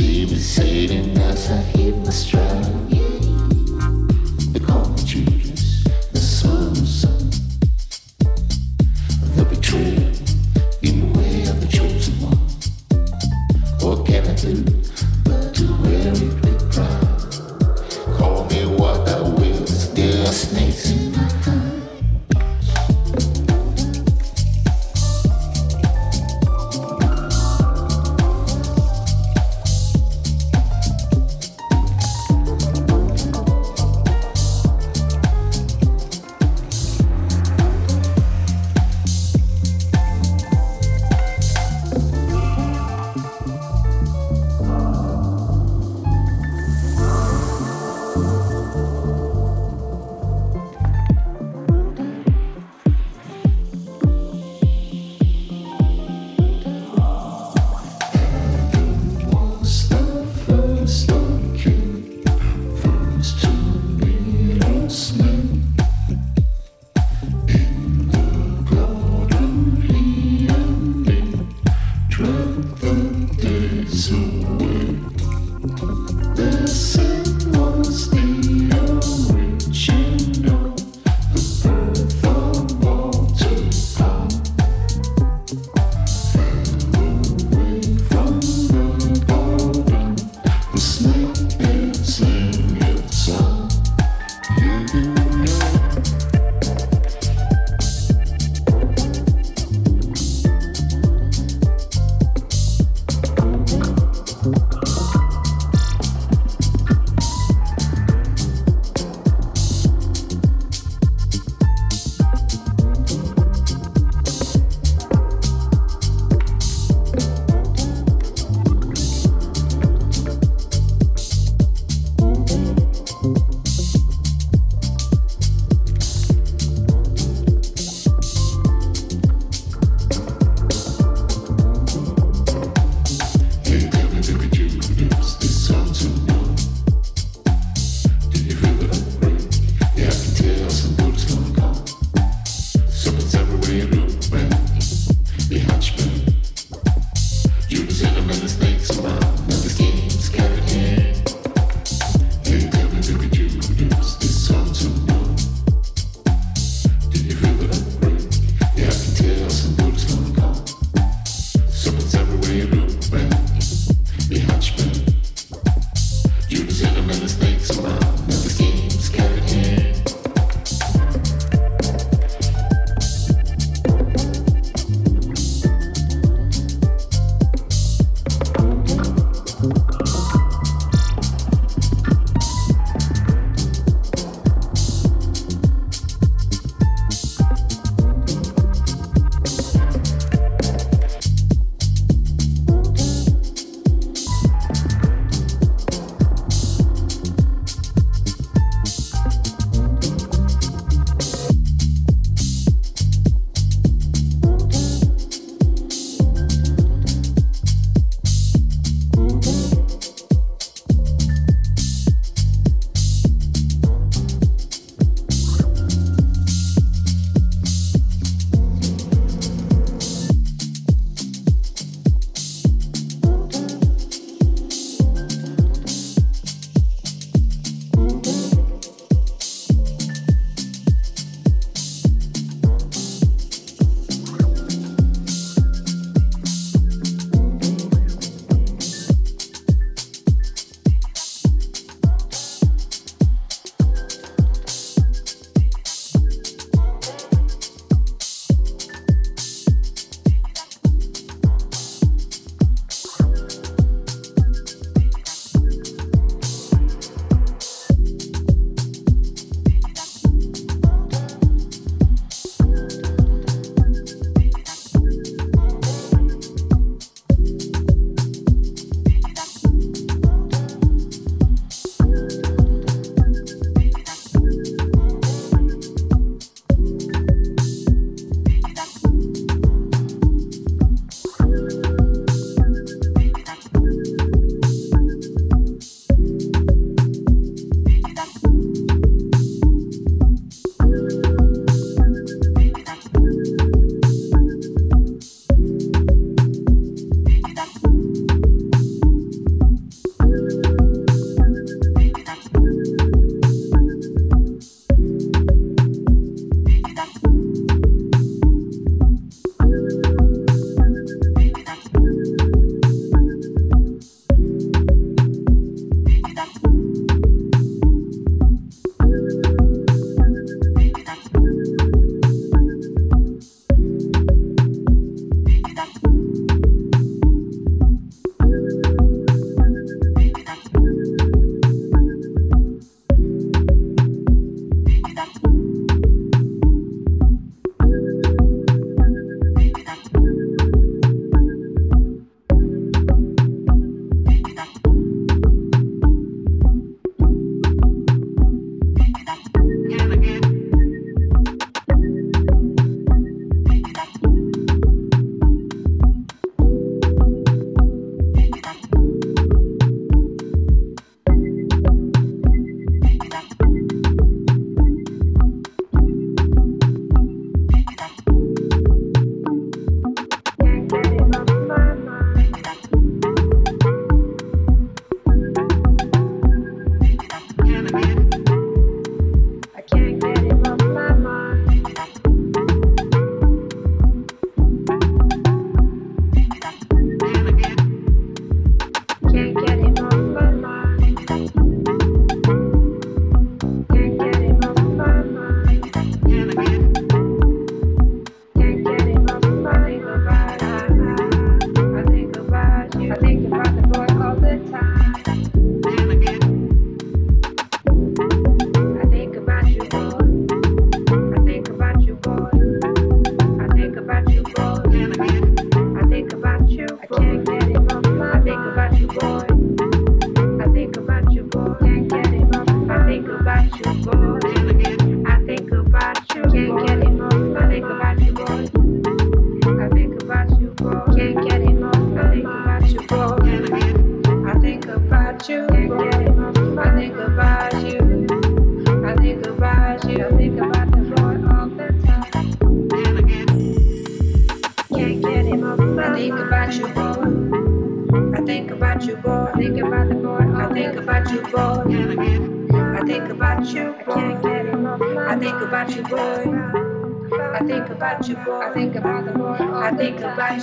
see me sailing as I hit my stride.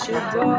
Thank you.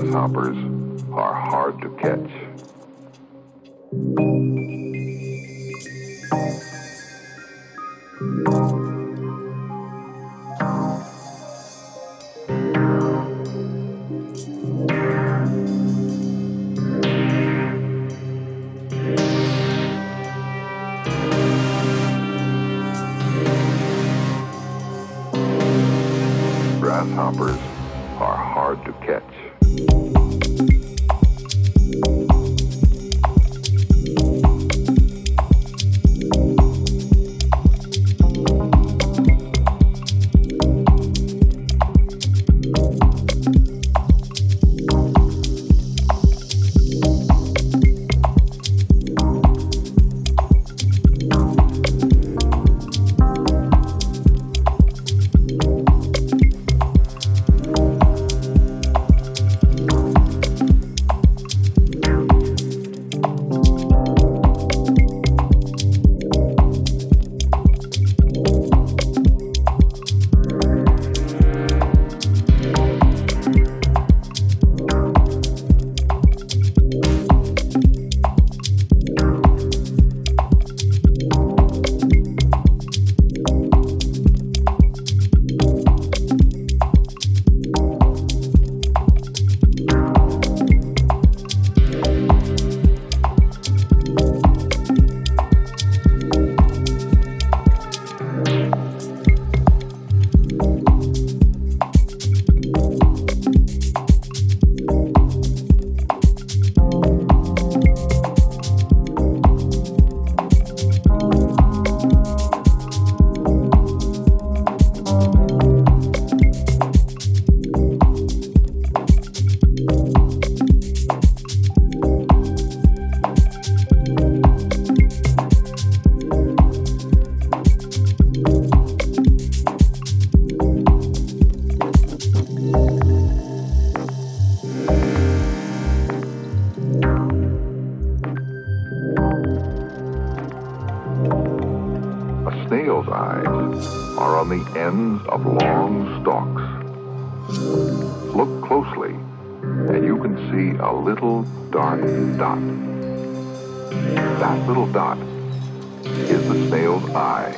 grasshoppers are hard to catch. little dot is the snail's eye.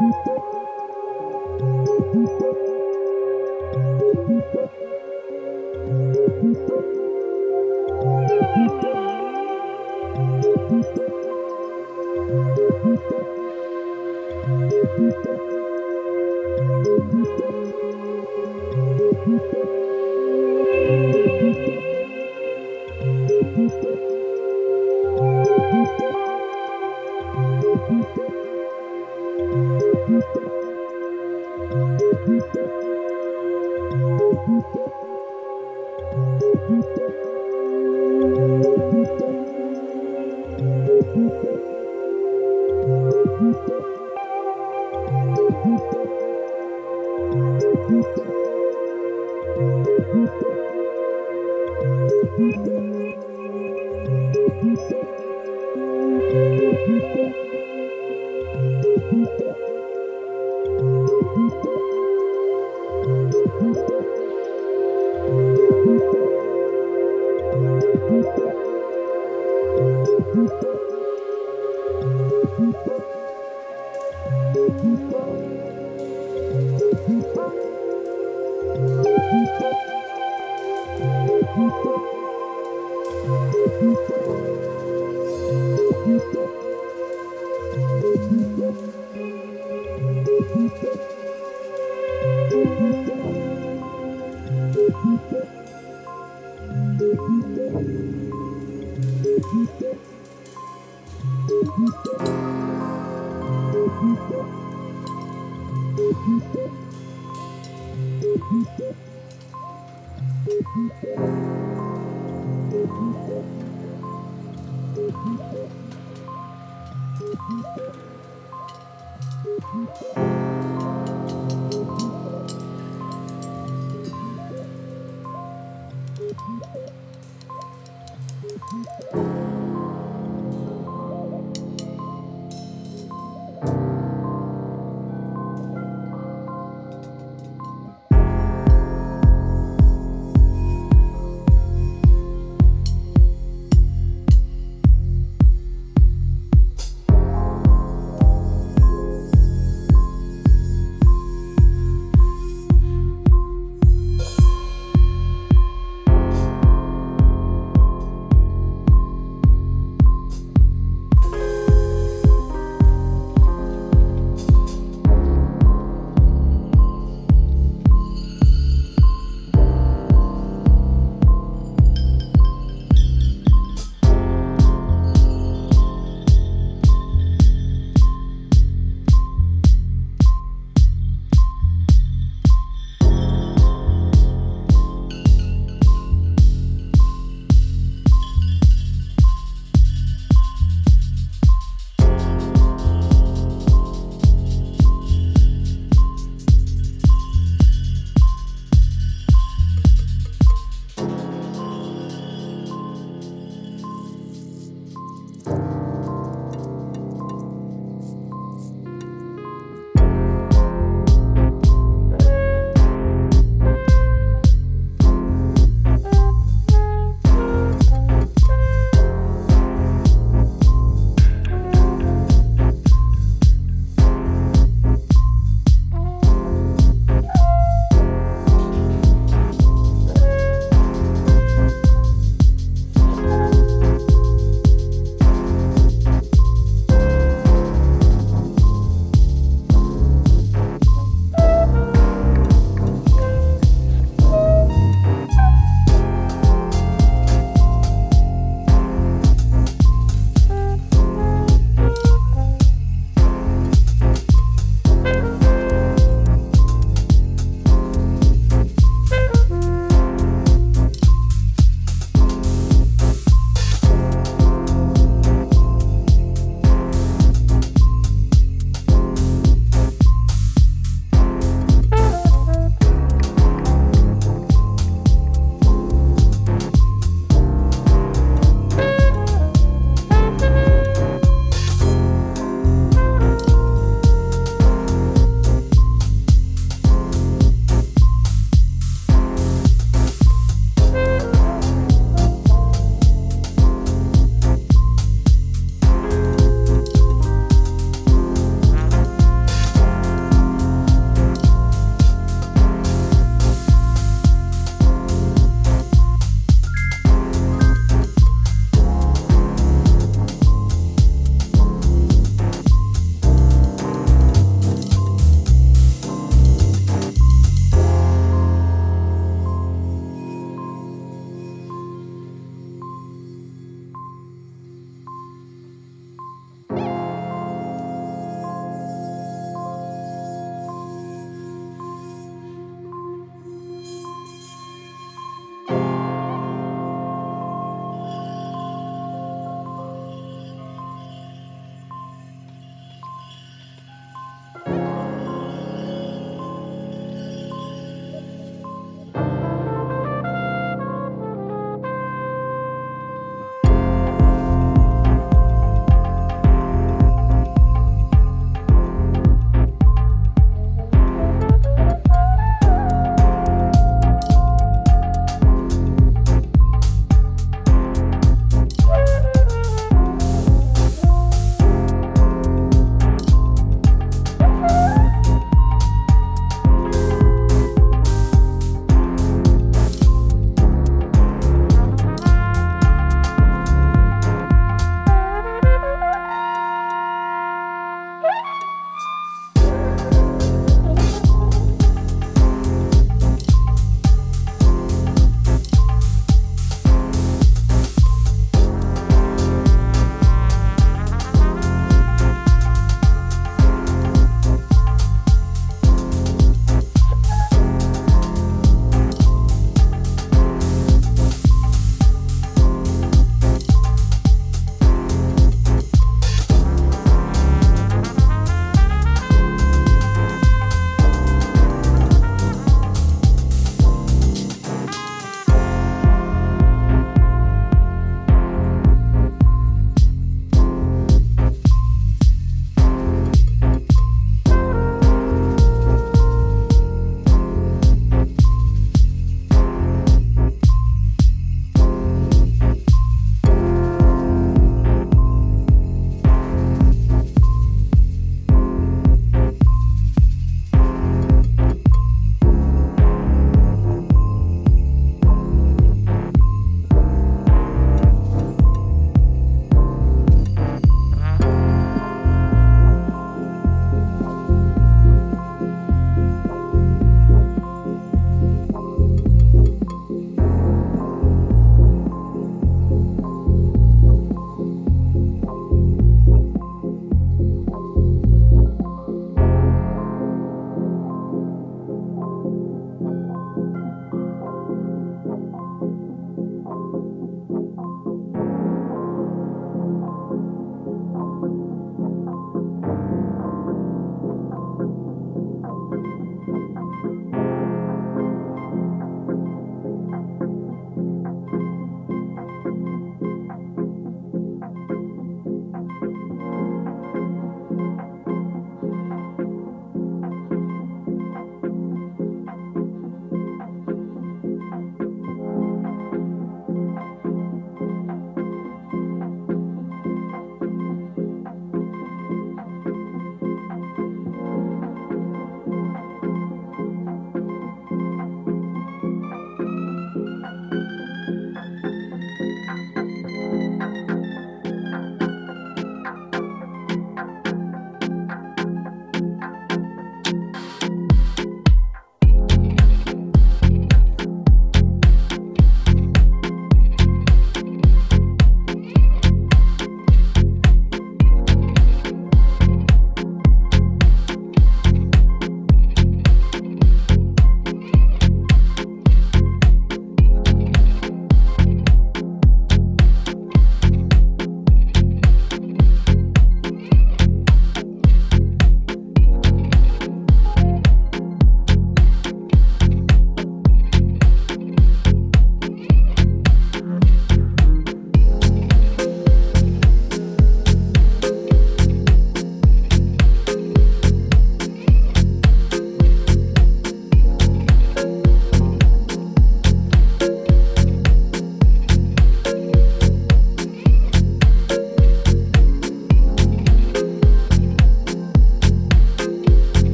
Thank you.